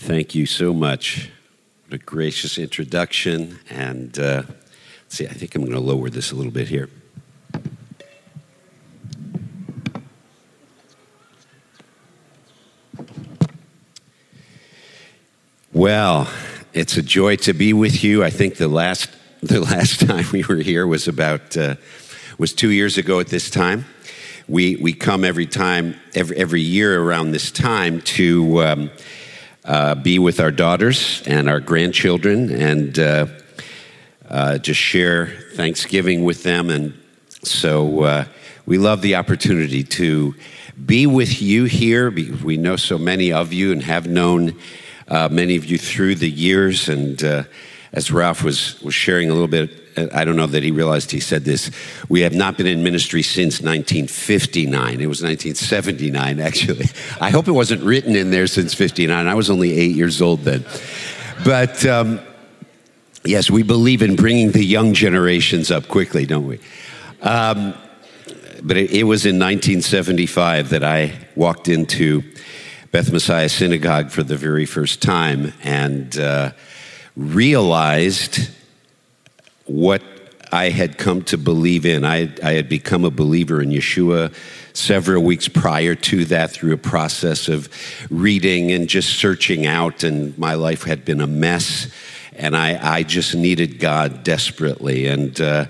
Thank you so much. What a gracious introduction. And uh, see, I think I'm going to lower this a little bit here. Well, it's a joy to be with you. I think the last the last time we were here was about uh, was two years ago at this time. We we come every time every every year around this time to. Um, uh, be with our daughters and our grandchildren and uh, uh, just share Thanksgiving with them. And so uh, we love the opportunity to be with you here. Because we know so many of you and have known uh, many of you through the years. And as Ralph was, was sharing a little bit I don't know that he realized he said this. We have not been in ministry since 1959. It was 1979, actually. I hope it wasn't written in there since 59. I was only eight years old then. But um, yes, we believe in bringing the young generations up quickly, don't we? Um, but it, it, was in 1975 that I walked into Beth Messiah Synagogue for the very first time and uh, realized what I had come to believe in. I, I had become a believer in Yeshua several weeks prior to that through a process of reading and just searching out, and my life had been a mess, and I, I just needed God desperately. And uh,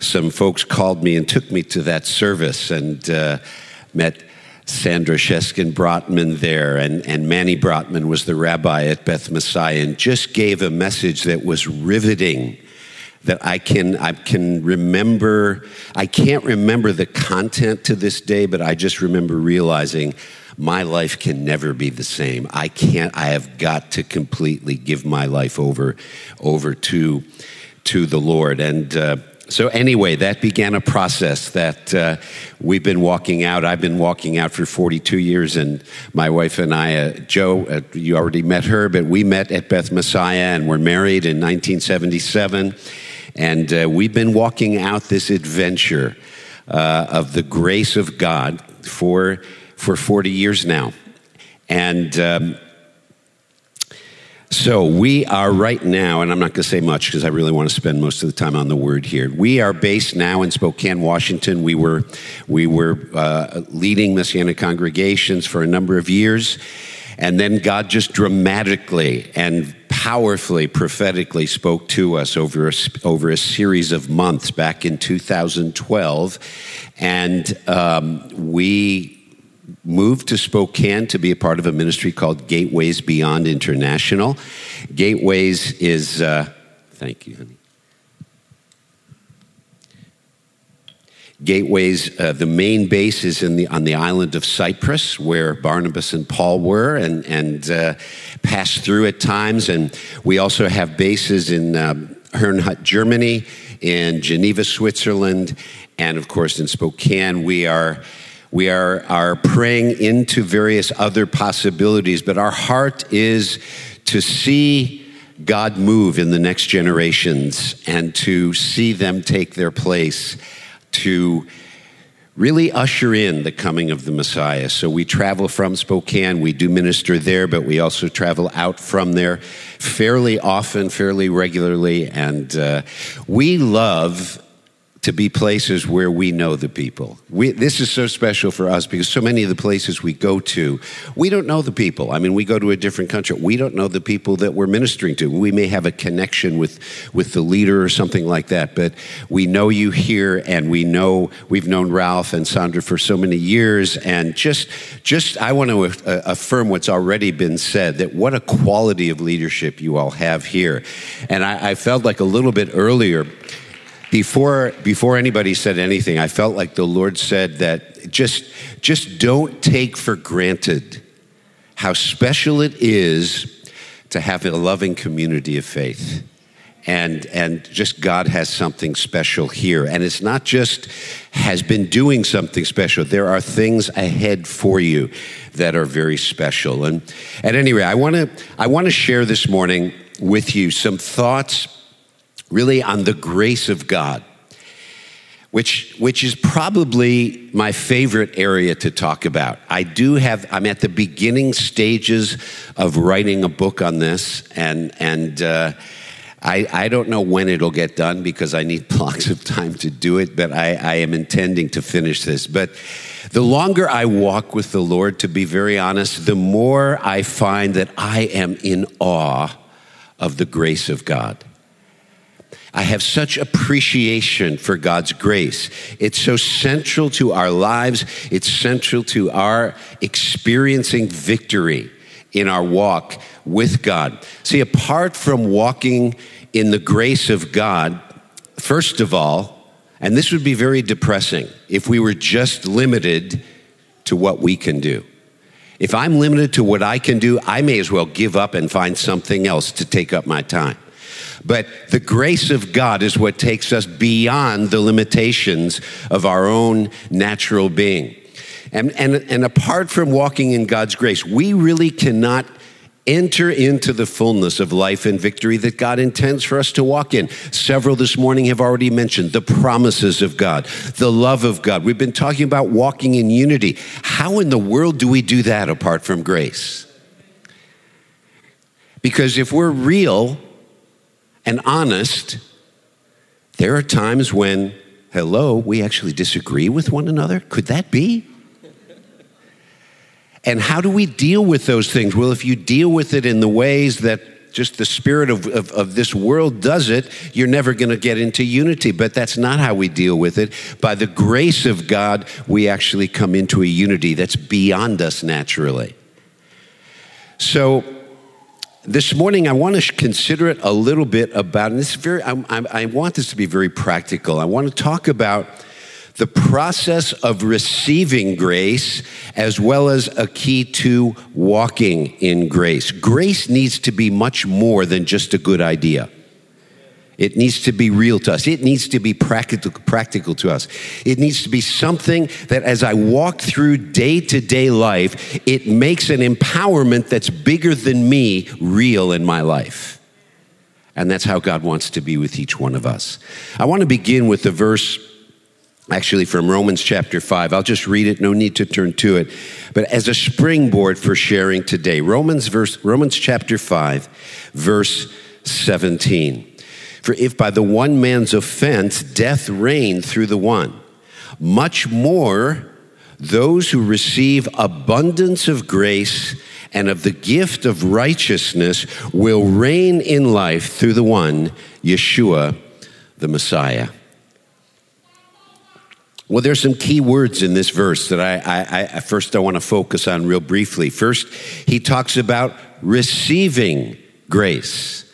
some folks called me and took me to that service and uh, met. Sandra Sheskin Brotman there, and, and Manny Brotman was the rabbi at Beth Messiah, and just gave a message that was riveting that I can I can remember I can't remember the content to this day but I just remember realizing my life can never be the same. I can't I have got to completely give my life over over to to the Lord and uh, so anyway, that began a process that uh, we've been walking out. I've been walking out for 42 years, and my wife and I, uh, Jo, uh, you already met her, but we met at Beth Messiah and were married in 1977. And uh, we've been walking out this adventure uh, of the grace of God for, for 40 years now. And um, so we are right now, and I'm not going to say much because I really want to spend most of the time on the word here. We are based now in Spokane, Washington. We were, we were uh, leading Messianic congregations for a number of years. And then God just dramatically and powerfully, prophetically spoke to us over a, over a series of months back in 2012. And um, we moved to Spokane to be a part of a ministry called Gateways Beyond International. Gateways is, uh, thank you, honey. Gateways, uh, the main base is in the, on the island of Cyprus, where Barnabas and Paul were and, and uh, passed through at times. And we also have bases in uh, Herrnhut, Germany, in Geneva, Switzerland, and of course in Spokane. We are we are, are praying into various other possibilities, but our heart is to see God move in the next generations and to see them take their place to really usher in the coming of the Messiah. So we travel from Spokane, we do minister there, but we also travel out from there fairly often, fairly regularly, and uh, we love to be places where we know the people. We, this is so special for us because so many of the places we go to, we don't know the people. I mean, we go to a different country, we don't know the people that we're ministering to. We may have a connection with, with the leader or something like that, but we know you here and we know we've known Ralph and Sandra for so many years. And just, just I want to uh, affirm what's already been said that what a quality of leadership you all have here. And I, I felt like a little bit earlier before before anybody said anything i felt like the lord said that just just don't take for granted how special it is to have a loving community of faith. And and just god has something special here. And it's not just has been doing something special. There are things ahead for you that are very special. And at any rate i want to i want to share this morning with you some thoughts really on the grace of God. which, which is probably my favorite area to talk about. I do have, I'm at the beginning stages of writing a book on this, and, and uh, I, I don't know when it'll get done because I need blocks of time to do it, but I, I am intending to finish this. But the longer I walk with the Lord, to be very honest, the more I find that I am in awe of the grace of God. I have such appreciation for God's grace. It's so central to our lives, it's central to our experiencing victory in our walk with God. See, apart from walking in the grace of God, first of all, and this would be very depressing if we were just limited to what we can do. If I'm limited to what I can do, I may as well give up and find something else to take up my time. But the grace of God is what takes us beyond the limitations of our own natural being. And, and, and apart from walking in God's grace, we really cannot enter into the fullness of life and victory that God intends for us to walk in. Several this morning have already mentioned the promises of God, the love of God. We've been talking about walking in unity. How in the world do we do that apart from grace? Because if we're real, and honest, there are times when, hello, we actually disagree with one another. Could that be? And how do we deal with those things? Well, if you deal with it in the ways that just the spirit of, of, of this world does it, you're never going to get into unity. But that's not how we deal with it. By the grace of God, we actually come into a unity that's beyond us naturally. So, this morning, I want to consider it a little bit about, and this very, I, I, I want this to be very practical. I want to talk about the process of receiving grace as well as a key to walking in grace. Grace needs to be much more than just a good idea. It needs to be real to us. It needs to be practical, practical to us. It needs to be something that as I walk through day to day life, it makes an empowerment that's bigger than me real in my life. And that's how God wants to be with each one of us. I want to begin with the verse actually from Romans chapter 5. I'll just read it, no need to turn to it. But as a springboard for sharing today, Romans verse Romans chapter 5 verse 17. For if by the one man's offense death reigned through the one, much more those who receive abundance of grace and of the gift of righteousness will reign in life through the one, Yeshua, the Messiah. Well, there's some key words in this verse that I, I, I first I want to focus on real briefly. First, he talks about receiving grace.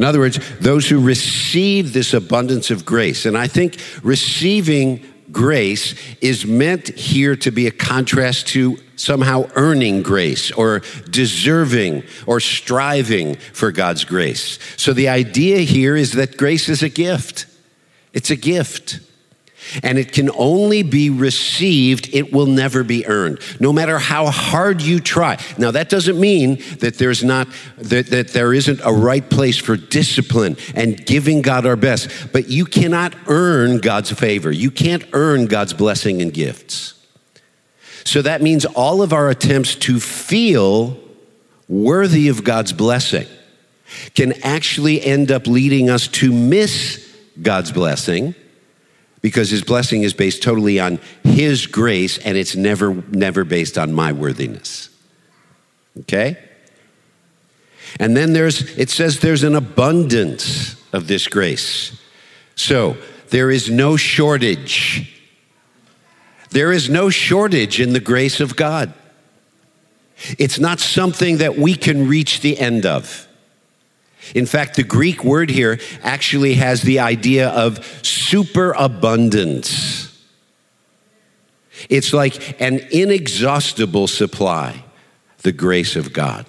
In other words, those who receive this abundance of grace. And I think receiving grace is meant here to be a contrast to somehow earning grace or deserving or striving for God's grace. So the idea here is that grace is a gift. It's a gift and it can only be received, it will never be earned, no matter how hard you try. Now, that doesn't mean that there's not, that, that there isn't a right place for discipline and giving God our best, but you cannot earn God's favor. You can't earn God's blessing and gifts. So that means all of our attempts to feel worthy of God's blessing can actually end up leading us to miss God's blessing because his blessing is based totally on his grace and it's never never based on my worthiness. Okay? And then there's it says there's an abundance of this grace. So there is no shortage. There is no shortage in the grace of god. It's not something that we can reach the end of in fact, the Greek word here actually has the idea of superabundance. It's like an inexhaustible supply, the grace of God.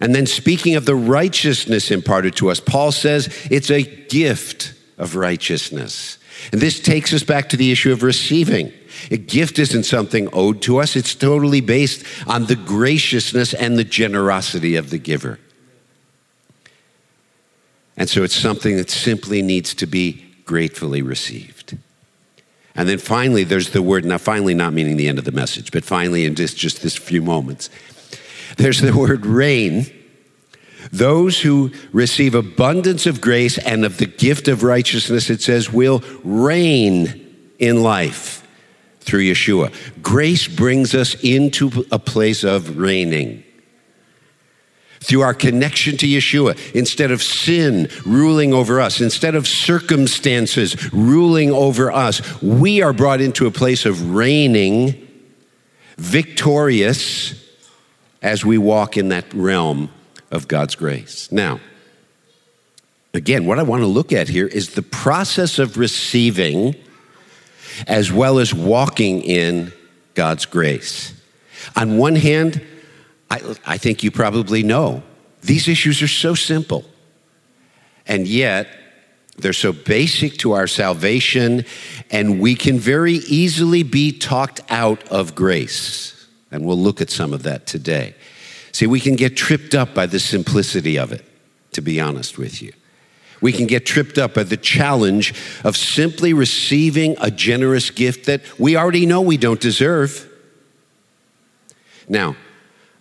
And then, speaking of the righteousness imparted to us, Paul says it's a gift of righteousness. And this takes us back to the issue of receiving. A gift isn't something owed to us, it's totally based on the graciousness and the generosity of the giver. And so it's something that simply needs to be gratefully received. And then finally, there's the word, now finally, not meaning the end of the message, but finally, in just, just this few moments, there's the word reign. Those who receive abundance of grace and of the gift of righteousness, it says, will reign in life through Yeshua. Grace brings us into a place of reigning through our connection to Yeshua, instead of sin ruling over us, instead of circumstances ruling over us, we are brought into a place of reigning, victorious, as we walk in that realm of God's grace. Now, again, what I want to look at here is the process of receiving as well as walking in God's grace. On one hand, I, I think you probably know these issues are so simple. And yet, they're so basic to our salvation, and we can very easily be talked out of grace. And we'll look at some of that today. See, we can get tripped up by the simplicity of it, to be honest with you. We can get tripped up by the challenge of simply receiving a generous gift that we already know we don't deserve. Now,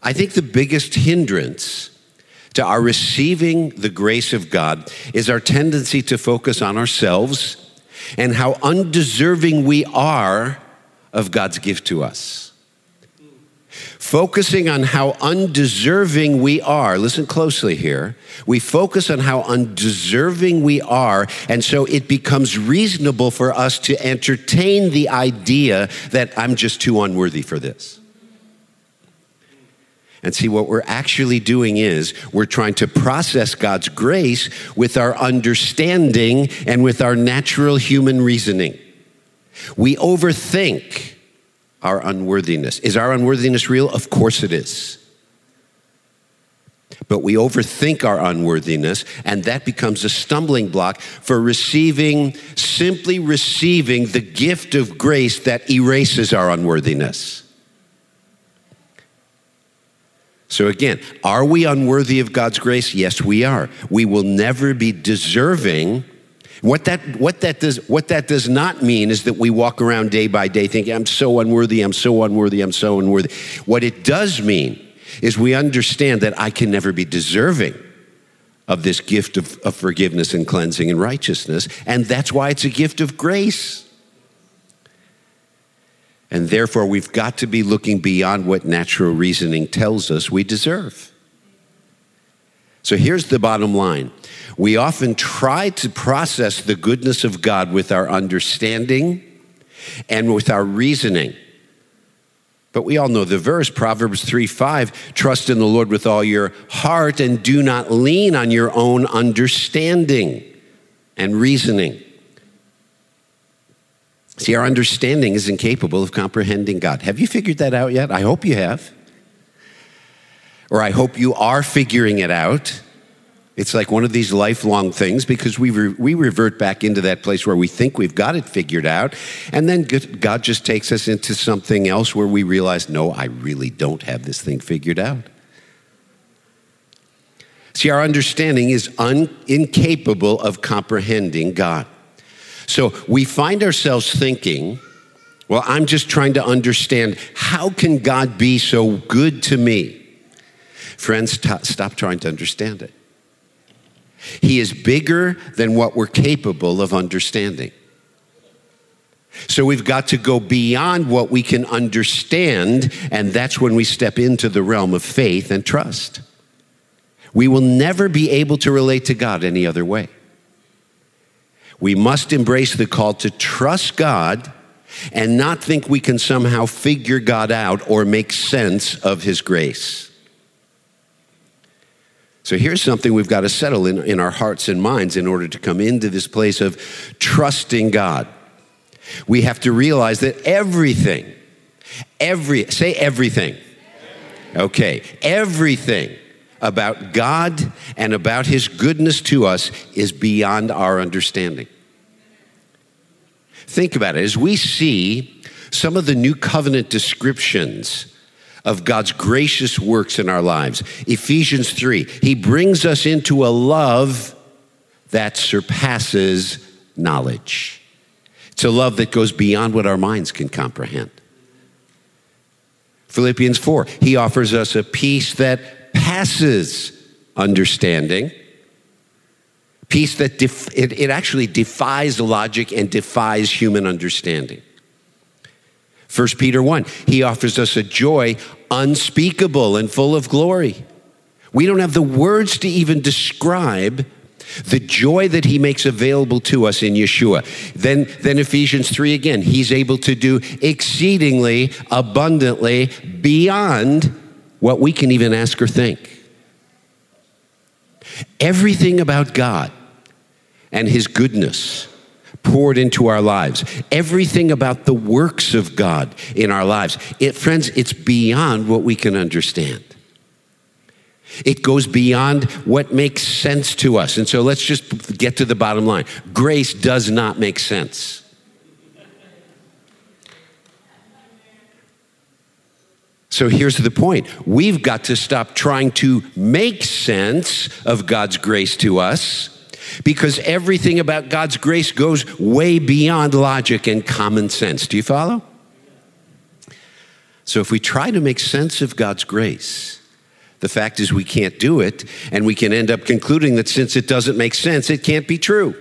I think the biggest hindrance to our receiving the grace of God is our tendency to focus on ourselves and how undeserving we are of God's gift to us. Focusing on how undeserving we are, listen closely here. We focus on how undeserving we are, and so it becomes reasonable for us to entertain the idea that I'm just too unworthy for this. And see, what we're actually doing is we're trying to process God's grace with our understanding and with our natural human reasoning. We overthink our unworthiness. Is our unworthiness real? Of course it is. But we overthink our unworthiness, and that becomes a stumbling block for receiving, simply receiving the gift of grace that erases our unworthiness. So again, are we unworthy of God's grace? Yes, we are. We will never be deserving. What that, what, that does, what that does not mean is that we walk around day by day thinking, I'm so unworthy, I'm so unworthy, I'm so unworthy. What it does mean is we understand that I can never be deserving of this gift of, of forgiveness and cleansing and righteousness. And that's why it's a gift of grace. And therefore, we've got to be looking beyond what natural reasoning tells us we deserve. So here's the bottom line we often try to process the goodness of God with our understanding and with our reasoning. But we all know the verse, Proverbs 3 5, trust in the Lord with all your heart and do not lean on your own understanding and reasoning. See, our understanding is incapable of comprehending God. Have you figured that out yet? I hope you have. Or I hope you are figuring it out. It's like one of these lifelong things because we, re- we revert back into that place where we think we've got it figured out. And then God just takes us into something else where we realize, no, I really don't have this thing figured out. See, our understanding is un- incapable of comprehending God. So we find ourselves thinking, well, I'm just trying to understand how can God be so good to me? Friends, t- stop trying to understand it. He is bigger than what we're capable of understanding. So we've got to go beyond what we can understand, and that's when we step into the realm of faith and trust. We will never be able to relate to God any other way. We must embrace the call to trust God and not think we can somehow figure God out or make sense of His grace. So here's something we've got to settle in, in our hearts and minds in order to come into this place of trusting God. We have to realize that everything, every, say everything. Okay, everything about God and about His goodness to us is beyond our understanding. Think about it. As we see some of the new covenant descriptions of God's gracious works in our lives, Ephesians 3, He brings us into a love that surpasses knowledge. It's a love that goes beyond what our minds can comprehend. Philippians 4, he offers us a peace that passes understanding. Peace that def- it, it actually defies logic and defies human understanding. 1 Peter 1, he offers us a joy unspeakable and full of glory. We don't have the words to even describe the joy that he makes available to us in Yeshua. Then, then Ephesians 3 again, he's able to do exceedingly abundantly beyond what we can even ask or think. Everything about God and his goodness poured into our lives. Everything about the works of God in our lives. It, friends, it's beyond what we can understand. It goes beyond what makes sense to us. And so let's just get to the bottom line grace does not make sense. So here's the point we've got to stop trying to make sense of God's grace to us because everything about God's grace goes way beyond logic and common sense. Do you follow? So if we try to make sense of God's grace, the fact is, we can't do it, and we can end up concluding that since it doesn't make sense, it can't be true.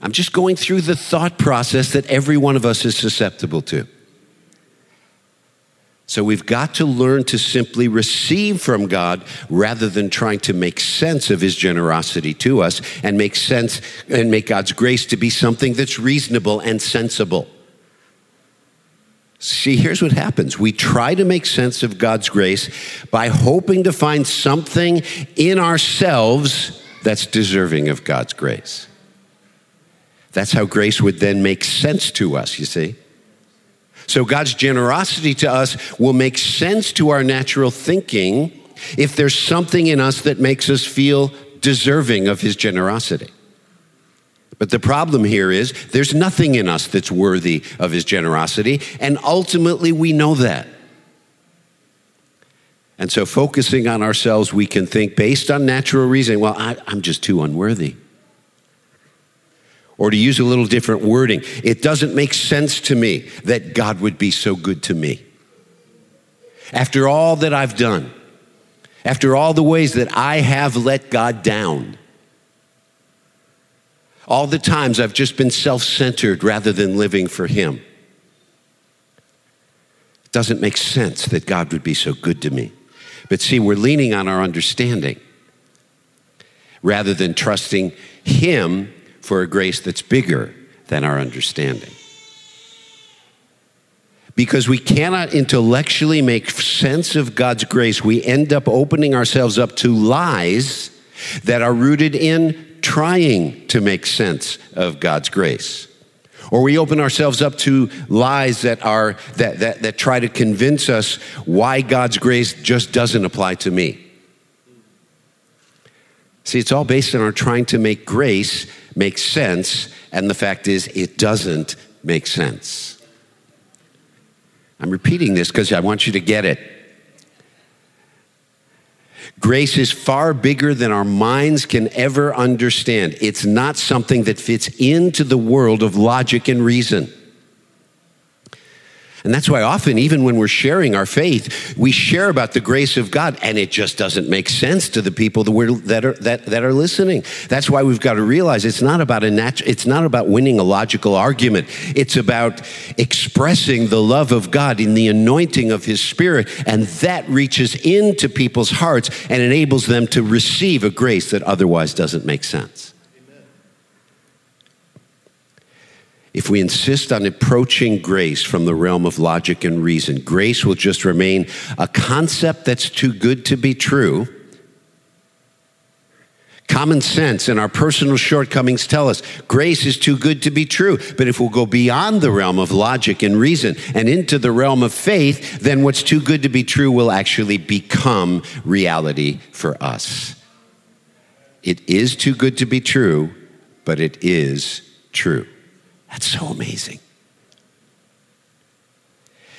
I'm just going through the thought process that every one of us is susceptible to. So we've got to learn to simply receive from God rather than trying to make sense of his generosity to us and make sense and make God's grace to be something that's reasonable and sensible. See, here's what happens. We try to make sense of God's grace by hoping to find something in ourselves that's deserving of God's grace. That's how grace would then make sense to us, you see. So God's generosity to us will make sense to our natural thinking if there's something in us that makes us feel deserving of his generosity. But the problem here is there's nothing in us that's worthy of his generosity, and ultimately we know that. And so, focusing on ourselves, we can think based on natural reasoning, well, I, am just too unworthy. Or to use a little different wording, it doesn't make sense to me that God would be so good to me. After all that I've done, after all the ways that I have let God down, all the times I've just been self centered rather than living for Him. It doesn't make sense that God would be so good to me. But see, we're leaning on our understanding rather than trusting Him for a grace that's bigger than our understanding. Because we cannot intellectually make sense of God's grace, we end up opening ourselves up to lies that are rooted in trying to make sense of God's grace. Or we open ourselves up to lies that are that, that, that try to convince us why God's grace just doesn't apply to me. See, it's all based on our trying to make grace make sense, and the fact is, it doesn't make sense. I'm repeating this because I want you to get it. Grace is far bigger than our minds can ever understand. It's not something that fits into the world of logic and reason. And that's why often, even when we're sharing our faith, we share about the grace of God, and it just doesn't make sense to the people that, are, that, that are listening. That's why we've got to realize it's not about a nat- it's not about winning a logical argument. It's about expressing the love of God in the anointing of His Spirit, and that reaches into people's hearts and enables them to receive a grace that otherwise doesn't make sense. If we insist on approaching grace from the realm of logic and reason, grace will just remain a concept that's too good to be true. Common sense and our personal shortcomings tell us grace is too good to be true. But if we'll go beyond the realm of logic and reason and into the realm of faith, then what's too good to be true will actually become reality for us. It is too good to be true, but it is true. That's so amazing.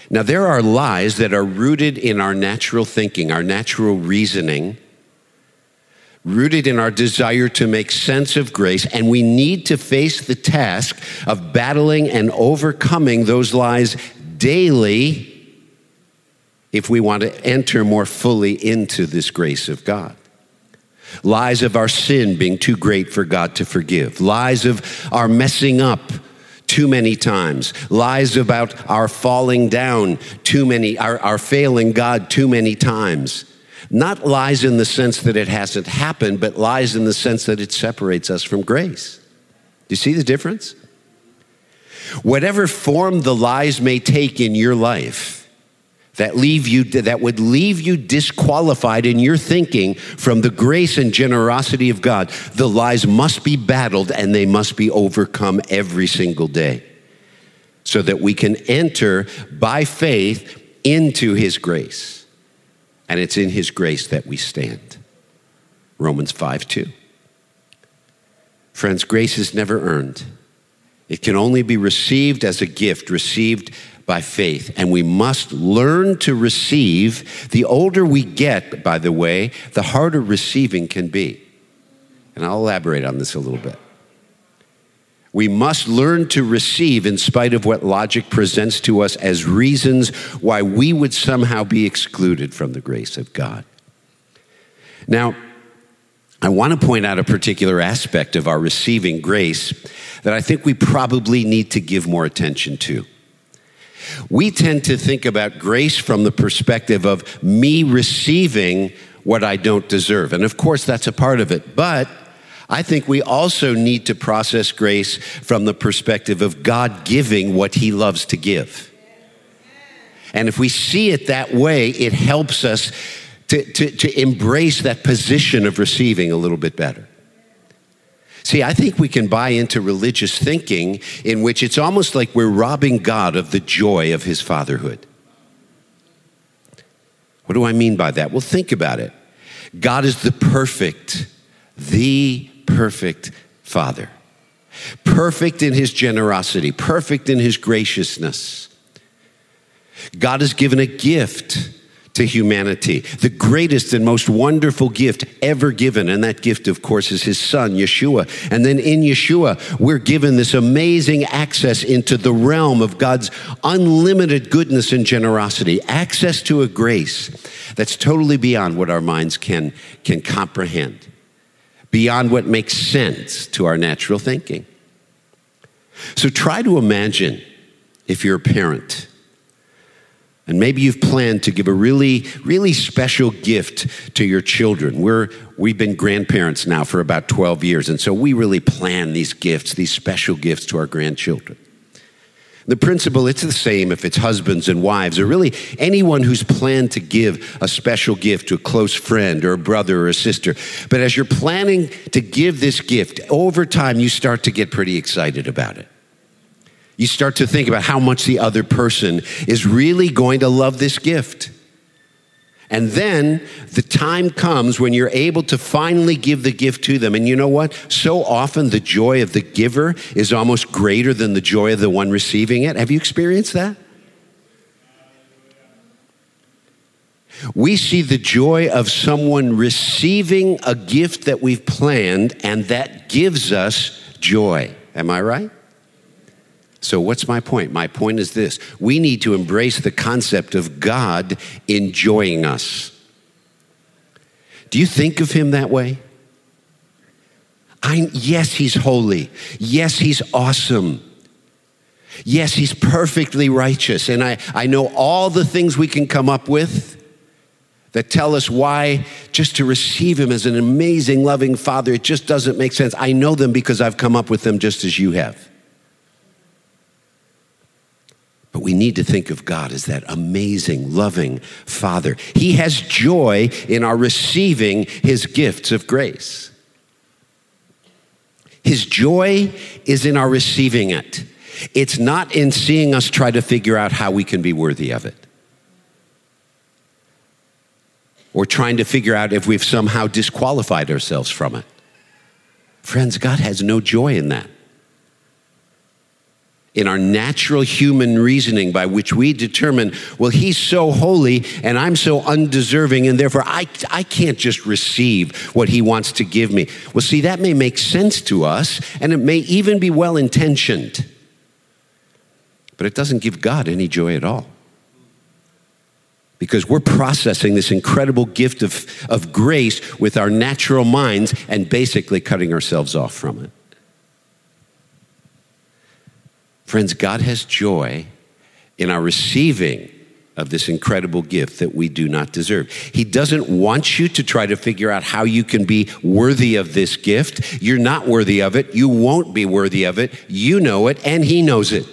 Now, there are lies that are rooted in our natural thinking, our natural reasoning, rooted in our desire to make sense of grace, and we need to face the task of battling and overcoming those lies daily if we want to enter more fully into this grace of God. Lies of our sin being too great for God to forgive, lies of our messing up too many times, lies about our falling down too many, our, our failing God too many times. Not lies in the sense that it hasn't happened, but lies in the sense that it separates us from grace. Do you see the difference? Whatever form the lies may take in your life, that leave you that would leave you disqualified in your thinking from the grace and generosity of God. The lies must be battled and they must be overcome every single day so that we can enter by faith into his grace. And it's in his grace that we stand. Romans 5 2. Friends, grace is never earned. It can only be received as a gift, received by faith. And we must learn to receive. The older we get, by the way, the harder receiving can be. And I'll elaborate on this a little bit. We must learn to receive in spite of what logic presents to us as reasons why we would somehow be excluded from the grace of God. Now, I want to point out a particular aspect of our receiving grace that I think we probably need to give more attention to. We tend to think about grace from the perspective of me receiving what I don't deserve. And of course, that's a part of it. But I think we also need to process grace from the perspective of God giving what he loves to give. And if we see it that way, it helps us to, to, to embrace that position of receiving a little bit better. See, I think we can buy into religious thinking in which it's almost like we're robbing God of the joy of his fatherhood. What do I mean by that? Well, think about it. God is the perfect, the perfect Father. Perfect in his generosity, perfect in his graciousness. God has given a gift to humanity, the greatest and most wonderful gift ever given. And that gift, of course, is his son, Yeshua. And then in Yeshua, we're given this amazing access into the realm of God's unlimited goodness and generosity, access to a grace that's totally beyond what our minds can, can comprehend, beyond what makes sense to our natural thinking. So try to imagine if you're a parent and maybe you've planned to give a really, really special gift to your children. We're, we've been grandparents now for about 12 years, and so we really plan these gifts, these special gifts to our grandchildren. The principle, it's the same if it's husbands and wives, or really anyone who's planned to give a special gift to a close friend or a brother or a sister. But as you're planning to give this gift, over time you start to get pretty excited about it. You start to think about how much the other person is really going to love this gift. And then the time comes when you're able to finally give the gift to them. And you know what? So often the joy of the giver is almost greater than the joy of the one receiving it. Have you experienced that? We see the joy of someone receiving a gift that we've planned, and that gives us joy. Am I right? So, what's my point? My point is this we need to embrace the concept of God enjoying us. Do you think of Him that way? I, yes, He's holy. Yes, He's awesome. Yes, He's perfectly righteous. And I, I know all the things we can come up with that tell us why just to receive him as an amazing, loving father, it just doesn't make sense. I know them because I've come up with them just as you have. But we need to think of God as that amazing, loving Father. He has joy in our receiving His gifts of grace. His joy is in our receiving it. It's not in seeing us try to figure out how we can be worthy of it. Or trying to figure out if we've somehow disqualified ourselves from it. Friends, God has no joy in that. In our natural human reasoning by which we determine, well, he's so holy and I'm so undeserving, and therefore I, I can't just receive what he wants to give me. Well, see, that may make sense to us, and it may even be well intentioned, but it doesn't give God any joy at all. Because we're processing this incredible gift of, of grace with our natural minds and basically cutting ourselves off from it. Friends, God has joy in our receiving of this incredible gift that we do not deserve. He doesn't want you to try to figure out how you can be worthy of this gift. You're not worthy of it. You won't be worthy of it. You know it, and He knows it.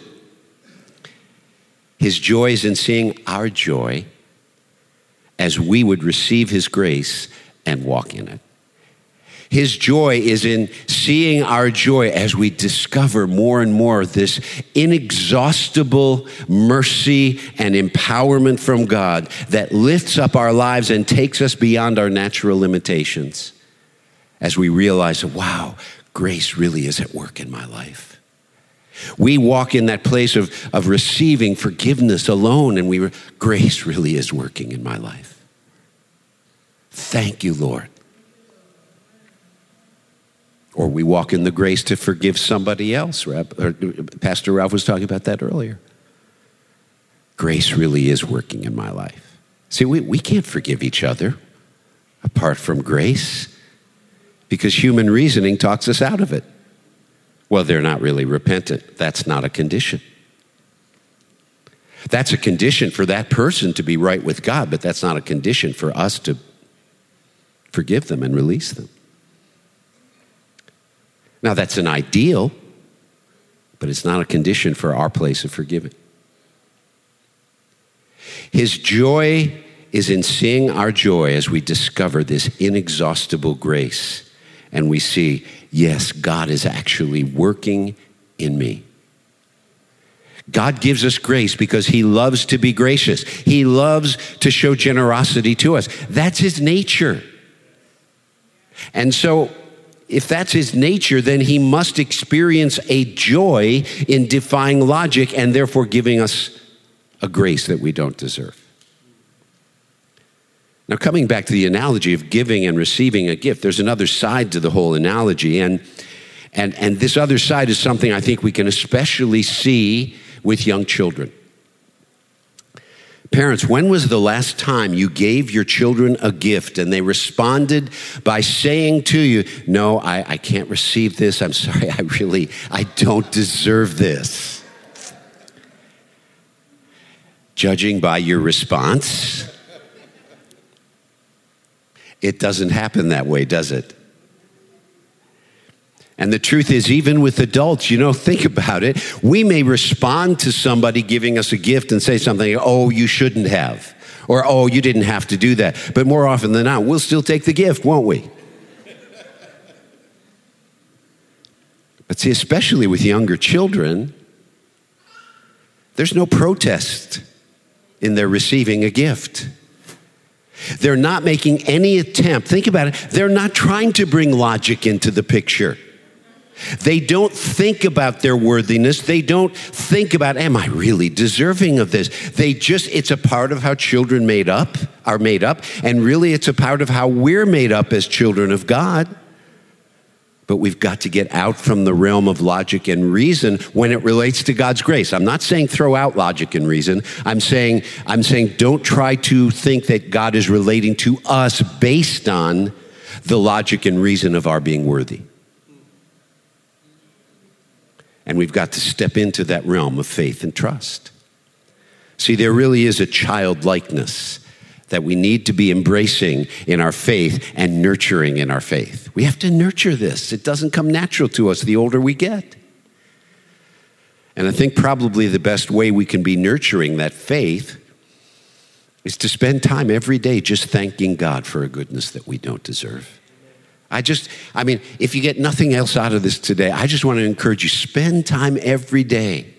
His joy is in seeing our joy as we would receive His grace and walk in it. His joy is in seeing our joy as we discover more and more this inexhaustible mercy and empowerment from God that lifts up our lives and takes us beyond our natural limitations as we realize, wow, grace really is at work in my life. We walk in that place of, of receiving forgiveness alone, and we grace really is working in my life. Thank you, Lord. Or we walk in the grace to forgive somebody else. Pastor Ralph was talking about that earlier. Grace really is working in my life. See, we, we can't forgive each other apart from grace because human reasoning talks us out of it. Well, they're not really repentant. That's not a condition. That's a condition for that person to be right with God, but that's not a condition for us to forgive them and release them. Now, that's an ideal, but it's not a condition for our place of forgiving. His joy is in seeing our joy as we discover this inexhaustible grace and we see, yes, God is actually working in me. God gives us grace because He loves to be gracious. He loves to show generosity to us. That's His nature. And so if that's his nature, then he must experience a joy in defying logic and therefore giving us a grace that we don't deserve. Now, coming back to the analogy of giving and receiving a gift, there's another side to the whole analogy. And, and, and this other side is something I think we can especially see with young children. Parents, when was the last time you gave your children a gift and they responded by saying to you, No, I, I can't receive this. I'm sorry, I really, I don't deserve this? Judging by your response, it doesn't happen that way, does it? And the truth is, even with adults, you know, think about it. We may respond to somebody giving us a gift and say something, oh, you shouldn't have, or oh, you didn't have to do that. But more often than not, we'll still take the gift, won't we? But see, especially with younger children, there's no protest in their receiving a gift. They're not making any attempt. Think about it. They're not trying to bring logic into the picture. They don't think about their worthiness. They don't think about, am I really deserving of this? They just, it's a part of how children made up, are made up, and really it's a part of how we're made up as children of God. But we've got to get out from the realm of logic and reason when it relates to God's grace. I'm not saying throw out logic and reason. I'm saying, I'm saying don't try to think that God is relating to us based on the logic and reason of our being worthy. And we've got to step into that realm of faith and trust. See, there really is a childlikeness that we need to be embracing in our faith and nurturing in our faith. We have to nurture this. It doesn't come natural to us the older we get. And I think probably the best way we can be nurturing that faith is to spend time every day just thanking God for a goodness that we don't deserve. I just, I mean, if you get nothing else out of this today, I just want to encourage you spend time every day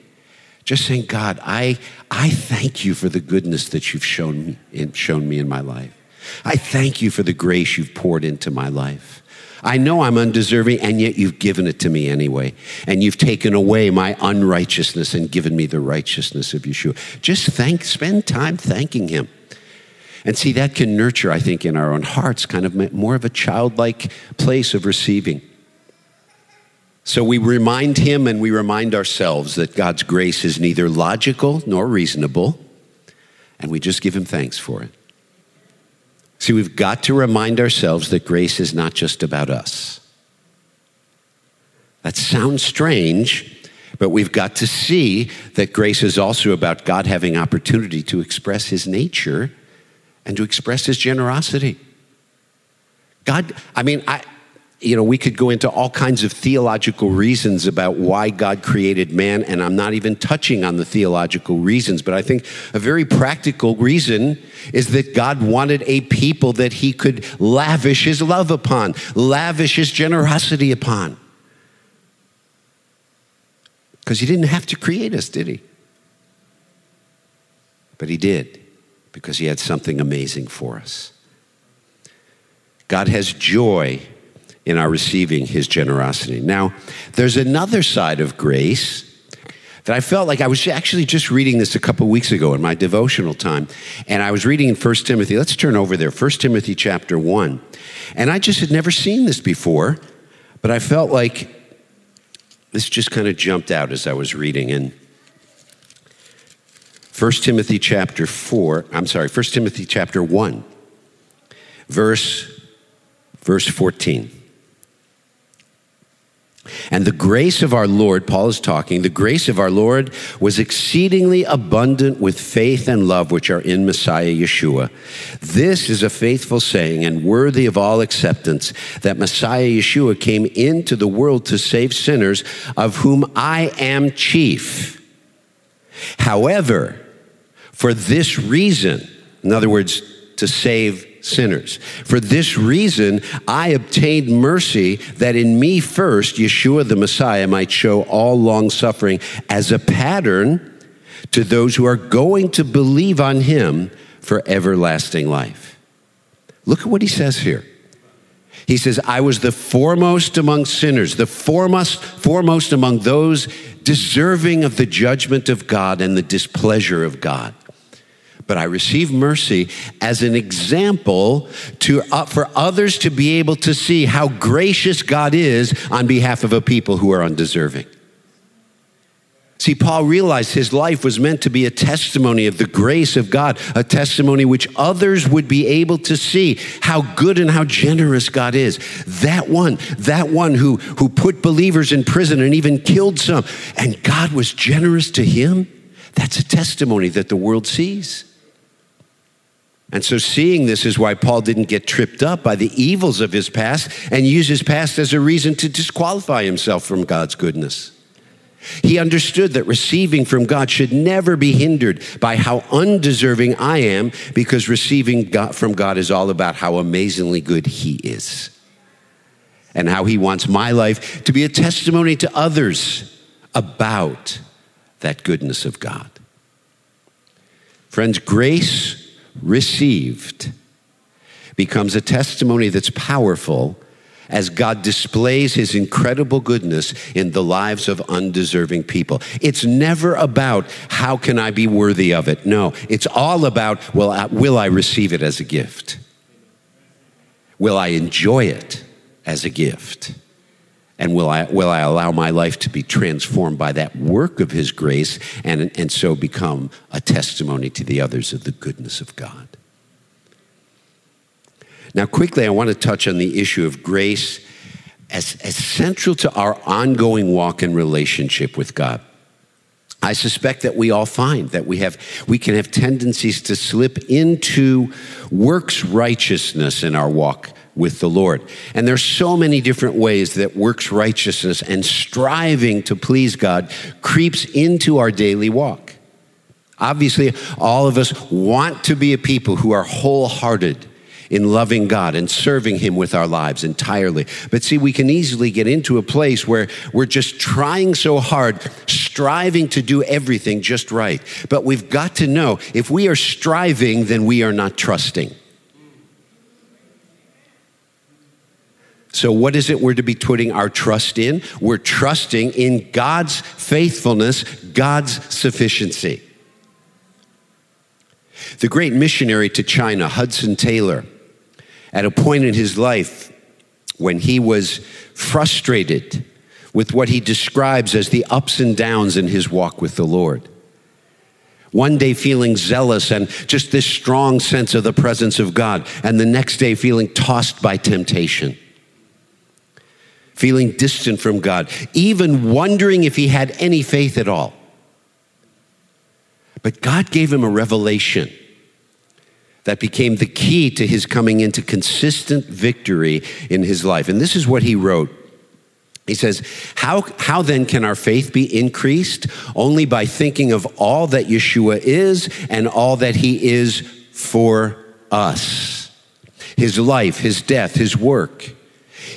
just saying, God, I, I thank you for the goodness that you've shown me, shown me in my life. I thank you for the grace you've poured into my life. I know I'm undeserving, and yet you've given it to me anyway. And you've taken away my unrighteousness and given me the righteousness of Yeshua. Just thank, spend time thanking Him. And see, that can nurture, I think, in our own hearts, kind of more of a childlike place of receiving. So we remind Him and we remind ourselves that God's grace is neither logical nor reasonable, and we just give Him thanks for it. See, we've got to remind ourselves that grace is not just about us. That sounds strange, but we've got to see that grace is also about God having opportunity to express his nature and to express his generosity. God, I mean, I, you know, we could go into all kinds of theological reasons about why God created man, and I'm not even touching on the theological reasons, but I think a very practical reason is that God wanted a people that he could lavish his love upon, lavish his generosity upon. Because he didn't have to create us, did he? But he did, because he had something amazing for us. God has joy in our receiving his generosity. Now, there's another side of grace that I felt like I was actually just reading this a couple weeks ago in my devotional time. And I was reading in 1 Timothy. Let's turn over there, 1 Timothy chapter 1. And I just had never seen this before, but I felt like this just kind of jumped out as I was reading. And 1 Timothy chapter 4, I'm sorry, 1 Timothy chapter 1, verse, verse 14. And the grace of our Lord, Paul is talking, the grace of our Lord was exceedingly abundant with faith and love which are in Messiah Yeshua. This is a faithful saying and worthy of all acceptance that Messiah Yeshua came into the world to save sinners, of whom I am chief. However, for this reason, in other words, to save sinners. For this reason, I obtained mercy that in me first, Yeshua the Messiah might show all long suffering as a pattern to those who are going to believe on him for everlasting life. Look at what he says here. He says, I was the foremost among sinners, the foremost, foremost among those deserving of the judgment of God and the displeasure of God but I receive mercy as an example to, uh, for others to be able to see how gracious God is on behalf of a people who are undeserving. See, Paul realized his life was meant to be a testimony of the grace of God, a testimony which others would be able to see how good and how generous God is. That one, that one who, who put believers in prison and even killed some, and God was generous to him, that's a testimony that the world sees. And so, seeing this is why Paul didn't get tripped up by the evils of his past and use his past as a reason to disqualify himself from God's goodness. He understood that receiving from God should never be hindered by how undeserving I am, because receiving God, from God is all about how amazingly good He is and how He wants my life to be a testimony to others about that goodness of God. Friends, grace received becomes a testimony that's powerful as God displays his incredible goodness in the lives of undeserving people. It's never about how can I be worthy of it? No, it's all about well, will I receive it as a gift? Will I enjoy it as a gift? And will I, will I allow my life to be transformed by that work of His grace and, and so become a testimony to the others of the goodness of God? Now, quickly, I want to touch on the issue of grace as, as central to our ongoing walk and relationship with God. I suspect that we all find that we have we can have tendencies to slip into works righteousness in our walk with the Lord. And there's so many different ways that works righteousness and striving to please God creeps into our daily walk. Obviously, all of us want to be a people who are wholehearted in loving God and serving Him with our lives entirely. But see, we can easily get into a place where we're just trying so hard, striving to do everything just right. But we've got to know if we are striving, then we are not trusting. So, what is it we're to be putting our trust in? We're trusting in God's faithfulness, God's sufficiency. The great missionary to China, Hudson Taylor, at a point in his life when he was frustrated with what he describes as the ups and downs in his walk with the Lord. One day feeling zealous and just this strong sense of the presence of God, and the next day feeling tossed by temptation, feeling distant from God, even wondering if he had any faith at all. But God gave him a revelation that became the key to his coming into consistent victory in his life. And this is what he wrote. He says, how, how then can our faith be increased? Only by thinking of all that Yeshua is and all that he is for us. His life, his death, his work.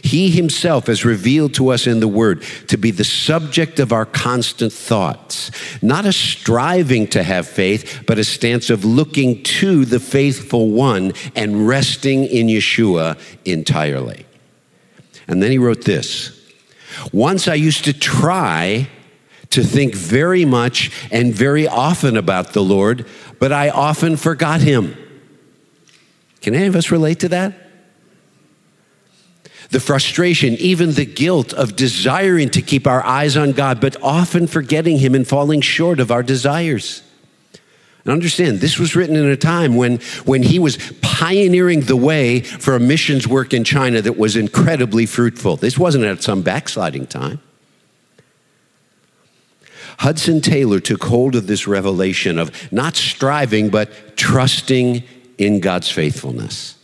He himself has revealed to us in the Word to be the subject of our constant thoughts, not a striving to have faith, but a stance of looking to the faithful one and resting in Yeshua entirely. And then he wrote this Once I used to try to think very much and very often about the Lord, but I often forgot him. Can any of us relate to that? The frustration, even the guilt of desiring to keep our eyes on God, but often forgetting Him and falling short of our desires. And understand, this was written in a time when, when he was pioneering the way for a missions work in China that was incredibly fruitful. This wasn't at some backsliding time. Hudson Taylor took hold of this revelation of not striving, but trusting in God's faithfulness.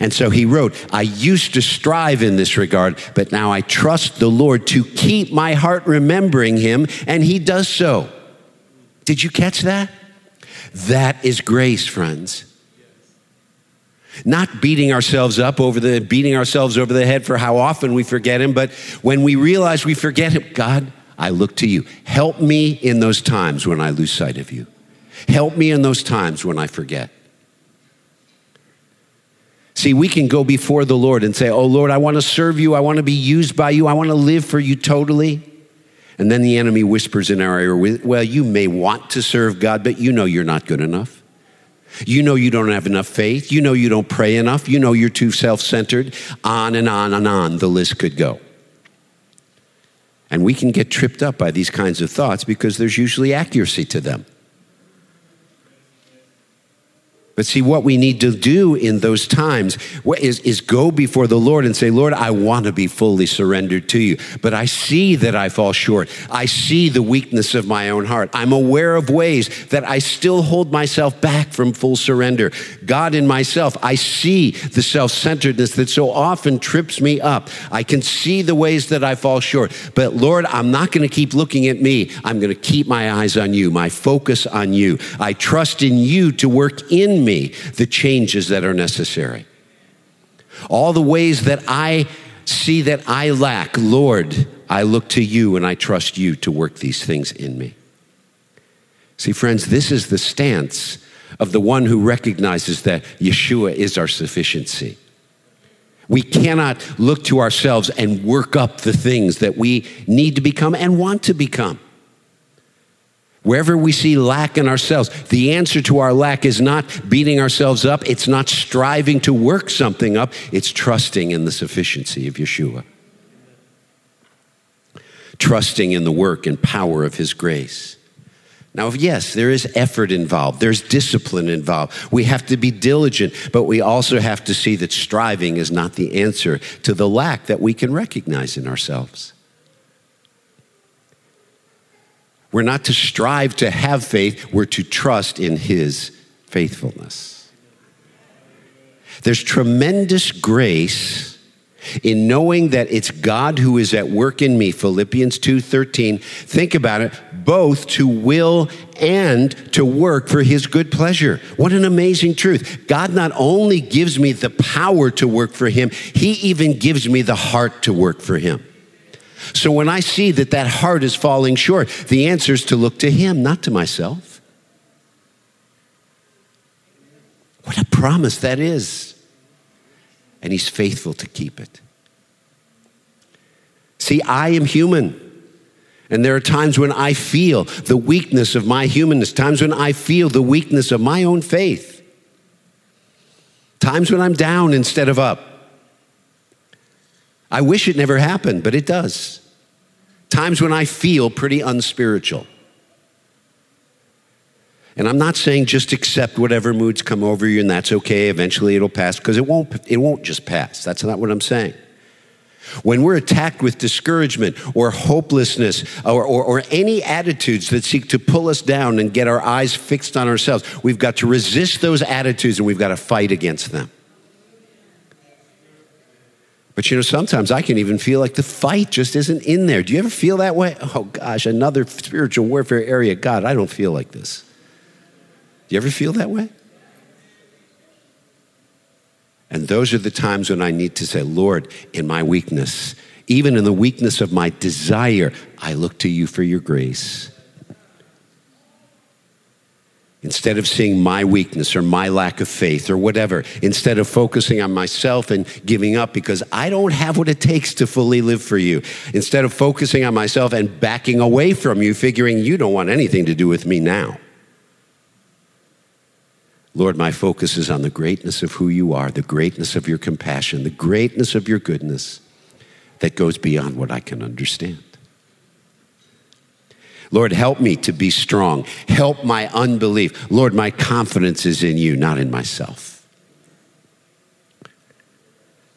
And so he wrote, I used to strive in this regard, but now I trust the Lord to keep my heart remembering him, and he does so. Did you catch that? That is grace, friends. Not beating ourselves up over the beating ourselves over the head for how often we forget him, but when we realize we forget him, God, I look to you. Help me in those times when I lose sight of you. Help me in those times when I forget. See, we can go before the Lord and say, Oh Lord, I want to serve you. I want to be used by you. I want to live for you totally. And then the enemy whispers in our ear, Well, you may want to serve God, but you know you're not good enough. You know you don't have enough faith. You know you don't pray enough. You know you're too self centered. On and on and on the list could go. And we can get tripped up by these kinds of thoughts because there's usually accuracy to them. But see, what we need to do in those times is, is go before the Lord and say, Lord, I want to be fully surrendered to you. But I see that I fall short. I see the weakness of my own heart. I'm aware of ways that I still hold myself back from full surrender. God in myself, I see the self centeredness that so often trips me up. I can see the ways that I fall short. But Lord, I'm not going to keep looking at me. I'm going to keep my eyes on you, my focus on you. I trust in you to work in me the changes that are necessary. All the ways that I see that I lack, Lord, I look to you and I trust you to work these things in me. See, friends, this is the stance of the one who recognizes that Yeshua is our sufficiency. We cannot look to ourselves and work up the things that we need to become and want to become. Wherever we see lack in ourselves, the answer to our lack is not beating ourselves up. It's not striving to work something up. It's trusting in the sufficiency of Yeshua. Trusting in the work and power of His grace. Now, yes, there is effort involved, there's discipline involved. We have to be diligent, but we also have to see that striving is not the answer to the lack that we can recognize in ourselves. We're not to strive to have faith, we're to trust in His faithfulness. There's tremendous grace in knowing that it's God who is at work in me Philippians 2:13 think about it both to will and to work for his good pleasure. What an amazing truth. God not only gives me the power to work for him he even gives me the heart to work for him so when I see that that heart is falling short, the answer is to look to Him, not to myself. What a promise that is. And He's faithful to keep it. See, I am human. And there are times when I feel the weakness of my humanness, times when I feel the weakness of my own faith, times when I'm down instead of up. I wish it never happened, but it does. Times when I feel pretty unspiritual. And I'm not saying just accept whatever moods come over you and that's okay, eventually it'll pass, because it won't, it won't just pass. That's not what I'm saying. When we're attacked with discouragement or hopelessness or, or, or, any attitudes that seek to pull us down and get our eyes fixed on ourselves, we've got to resist those attitudes and we've got to fight against them. But you know, sometimes I can even feel like the fight just isn't in there. Do you ever feel that way? Oh gosh, another spiritual warfare area. God, I don't feel like this. Do you ever feel that way? And those are the times when I need to say, Lord, in my weakness, even in the weakness of my desire, I look to you for your grace. Instead of seeing my weakness or my lack of faith or whatever, instead of focusing on myself and giving up because I don't have what it takes to fully live for you, instead of focusing on myself and backing away from you, figuring you don't want anything to do with me now. Lord, my focus is on the greatness of who you are, the greatness of your compassion, the greatness of your goodness that goes beyond what I can understand. Lord, help me to be strong. Help my unbelief. Lord, my confidence is in you, not in myself.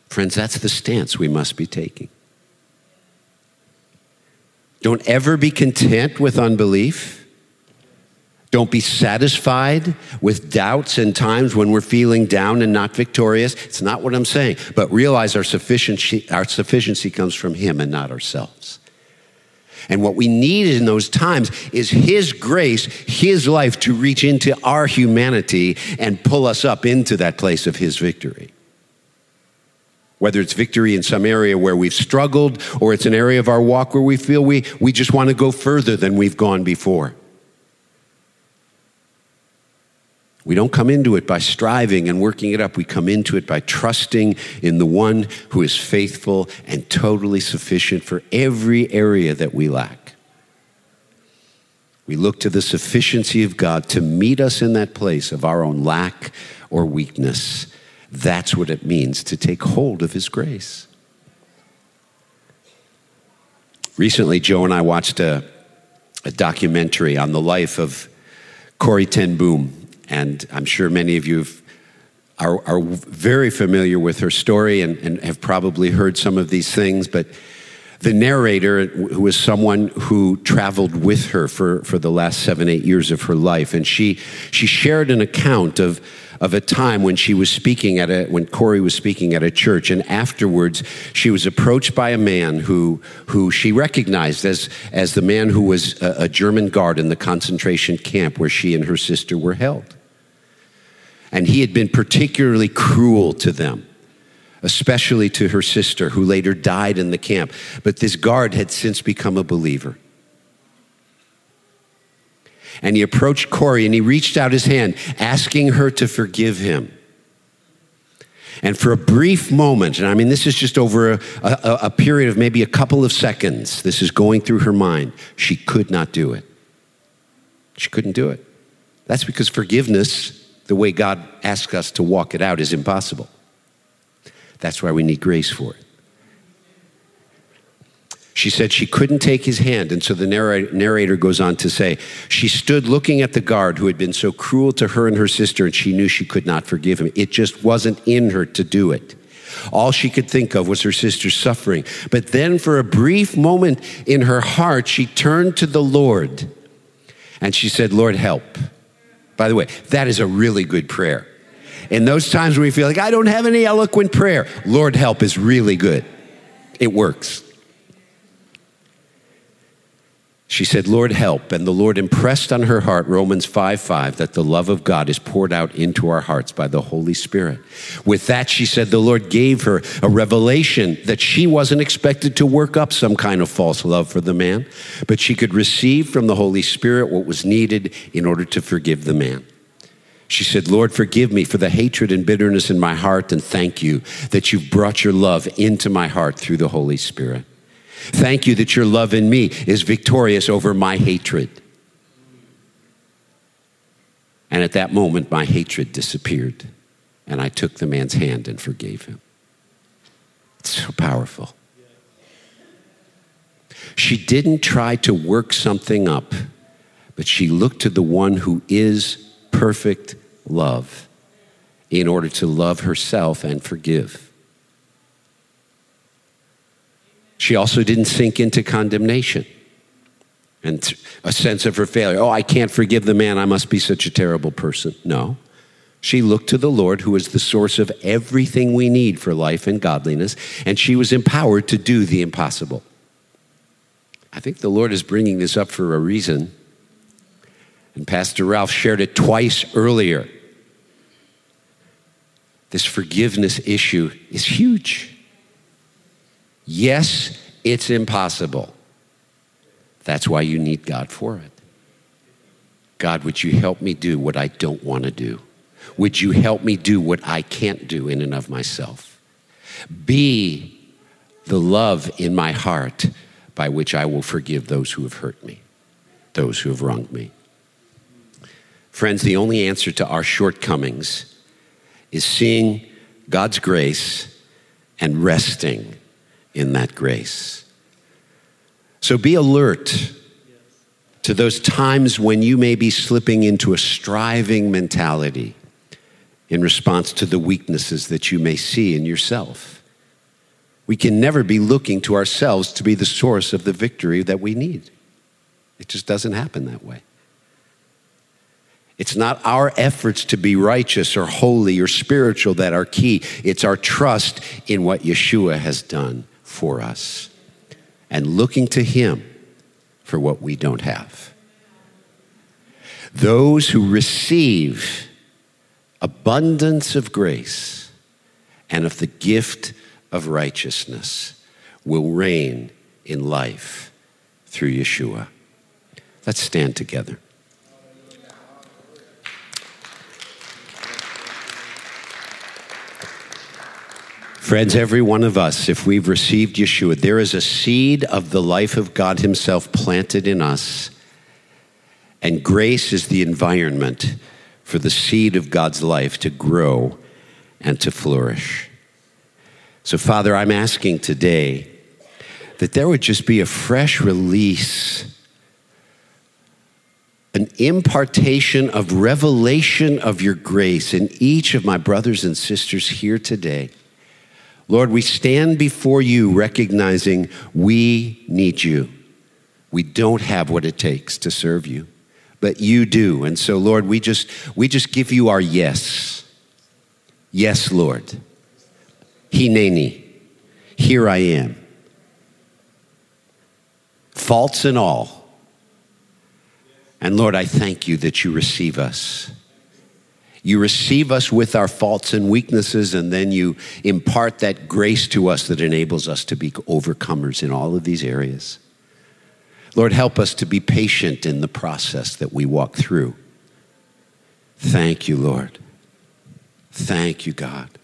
Friends, that's the stance we must be taking. Don't ever be content with unbelief. Don't be satisfied with doubts and times when we're feeling down and not victorious. It's not what I'm saying. But realize our sufficiency, our sufficiency comes from Him and not ourselves. And what we need in those times is His grace, His life to reach into our humanity and pull us up into that place of His victory. Whether it's victory in some area where we've struggled or it's an area of our walk where we feel we, we just want to go further than we've gone before. We don't come into it by striving and working it up. We come into it by trusting in the one who is faithful and totally sufficient for every area that we lack. We look to the sufficiency of God to meet us in that place of our own lack or weakness. That's what it means to take hold of His grace. Recently, Jo and I watched a, a documentary on the life of Corrie ten Boom. And I'm sure many of you are, are very familiar with her story and, and have probably heard some of these things. But the narrator, who was someone who traveled with her for, for the last seven, eight years of her life, and she, she shared an account of, of a time when she was speaking at a, when Corrie was speaking at a church, and afterwards she was approached by a man who, who she recognized as, as the man who was a, a German guard in the concentration camp where she and her sister were held. And he had been particularly cruel to them, especially to her sister, who later died in the camp. But this guard had since become a believer. And he approached Corrie and he reached out his hand, asking her to forgive him. And for a brief moment, and I mean, this is just over a, a, a, period of maybe a couple of seconds, this is going through her mind. She could not do it. She couldn't do it. That's because forgiveness the way God asks us to walk it out is impossible. That's why we need grace for it. She said she couldn't take his hand, and so the narrator goes on to say, She stood looking at the guard who had been so cruel to her and her sister, and she knew she could not forgive him. It just wasn't in her to do it. All she could think of was her sister's suffering. But then, for a brief moment in her heart, she turned to the Lord and she said, Lord, help. By the way, that is a really good prayer. In those times when we feel like, I don't have any eloquent prayer, Lord help is really good. It works. She said, Lord, help. And the Lord impressed on her heart Romans 5 5 that the love of God is poured out into our hearts by the Holy Spirit. With that, she said, the Lord gave her a revelation that she wasn't expected to work up some kind of false love for the man, but she could receive from the Holy Spirit what was needed in order to forgive the man. She said, Lord, forgive me for the hatred and bitterness in my heart, and thank you that you've brought your love into my heart through the Holy Spirit. Thank you that your love in me is victorious over my hatred. And at that moment, my hatred disappeared, and I took the man's hand and forgave him. It's so powerful. She didn't try to work something up, but she looked to the one who is perfect love in order to love herself and forgive. She also didn't sink into condemnation and a sense of her failure. Oh, I can't forgive the man. I must be such a terrible person. No. She looked to the Lord, who is the source of everything we need for life and godliness, and she was empowered to do the impossible. I think the Lord is bringing this up for a reason. And Pastor Ralph shared it twice earlier. This forgiveness issue is huge. Yes, it's impossible. That's why you need God for it. God, would you help me do what I don't want to do? Would you help me do what I can't do in and of myself? Be the love in my heart by which I will forgive those who have hurt me, those who have wronged me. Friends, the only answer to our shortcomings is seeing God's grace and resting in that grace. So be alert to those times when you may be slipping into a striving mentality in response to the weaknesses that you may see in yourself. We can never be looking to ourselves to be the source of the victory that we need. It just doesn't happen that way. It's not our efforts to be righteous or holy or spiritual that are key. It's our trust in what Yeshua has done for us and looking to Him for what we don't have. Those who receive abundance of grace and of the gift of righteousness will reign in life through Yeshua. Let's stand together. Friends, every one of us, if we've received Yeshua, there is a seed of the life of God Himself planted in us. And grace is the environment for the seed of God's life to grow and to flourish. So, Father, I'm asking today that there would just be a fresh release, an impartation of revelation of your grace in each of my brothers and sisters here today. Lord, we stand before you recognizing we need you. We don't have what it takes to serve you, but you do. And so, Lord, we just, we just give you our yes. Yes, Lord. Hineni. Here I am. Faults and all. And Lord, I thank you that you receive us. You receive us with our faults and weaknesses, and then you impart that grace to us that enables us to be overcomers in all of these areas. Lord, help us to be patient in the process that we walk through. Thank you, Lord. Thank you, God.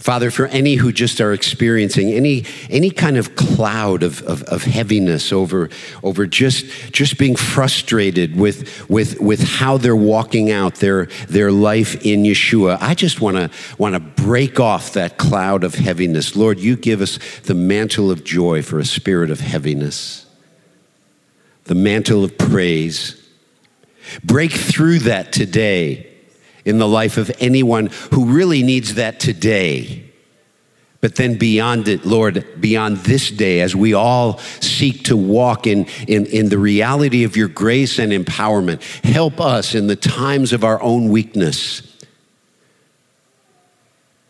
Father, for any who just are experiencing any, any kind of cloud of, of, of, heaviness over, over just, just being frustrated with, with, with how they're walking out their, their life in Yeshua, I just want to want to break off that cloud of heaviness. Lord, you give us the mantle of joy for a spirit of heaviness, the mantle of praise. Break through that today in the life of anyone who really needs that today. But then beyond it, Lord, beyond this day, as we all seek to walk in, in, in the reality of your grace and empowerment, help us in the times of our own weakness.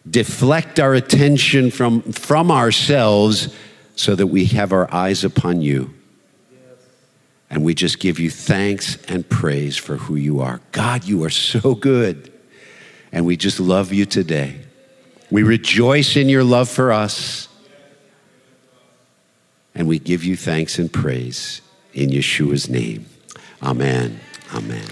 Deflect our attention from, from ourselves so that we have our eyes upon you. And we just give you thanks and praise for who you are. God, you are so good. And we just love you today. We rejoice in your love for us. And we give you thanks and praise in Yeshua's name. Amen. Amen.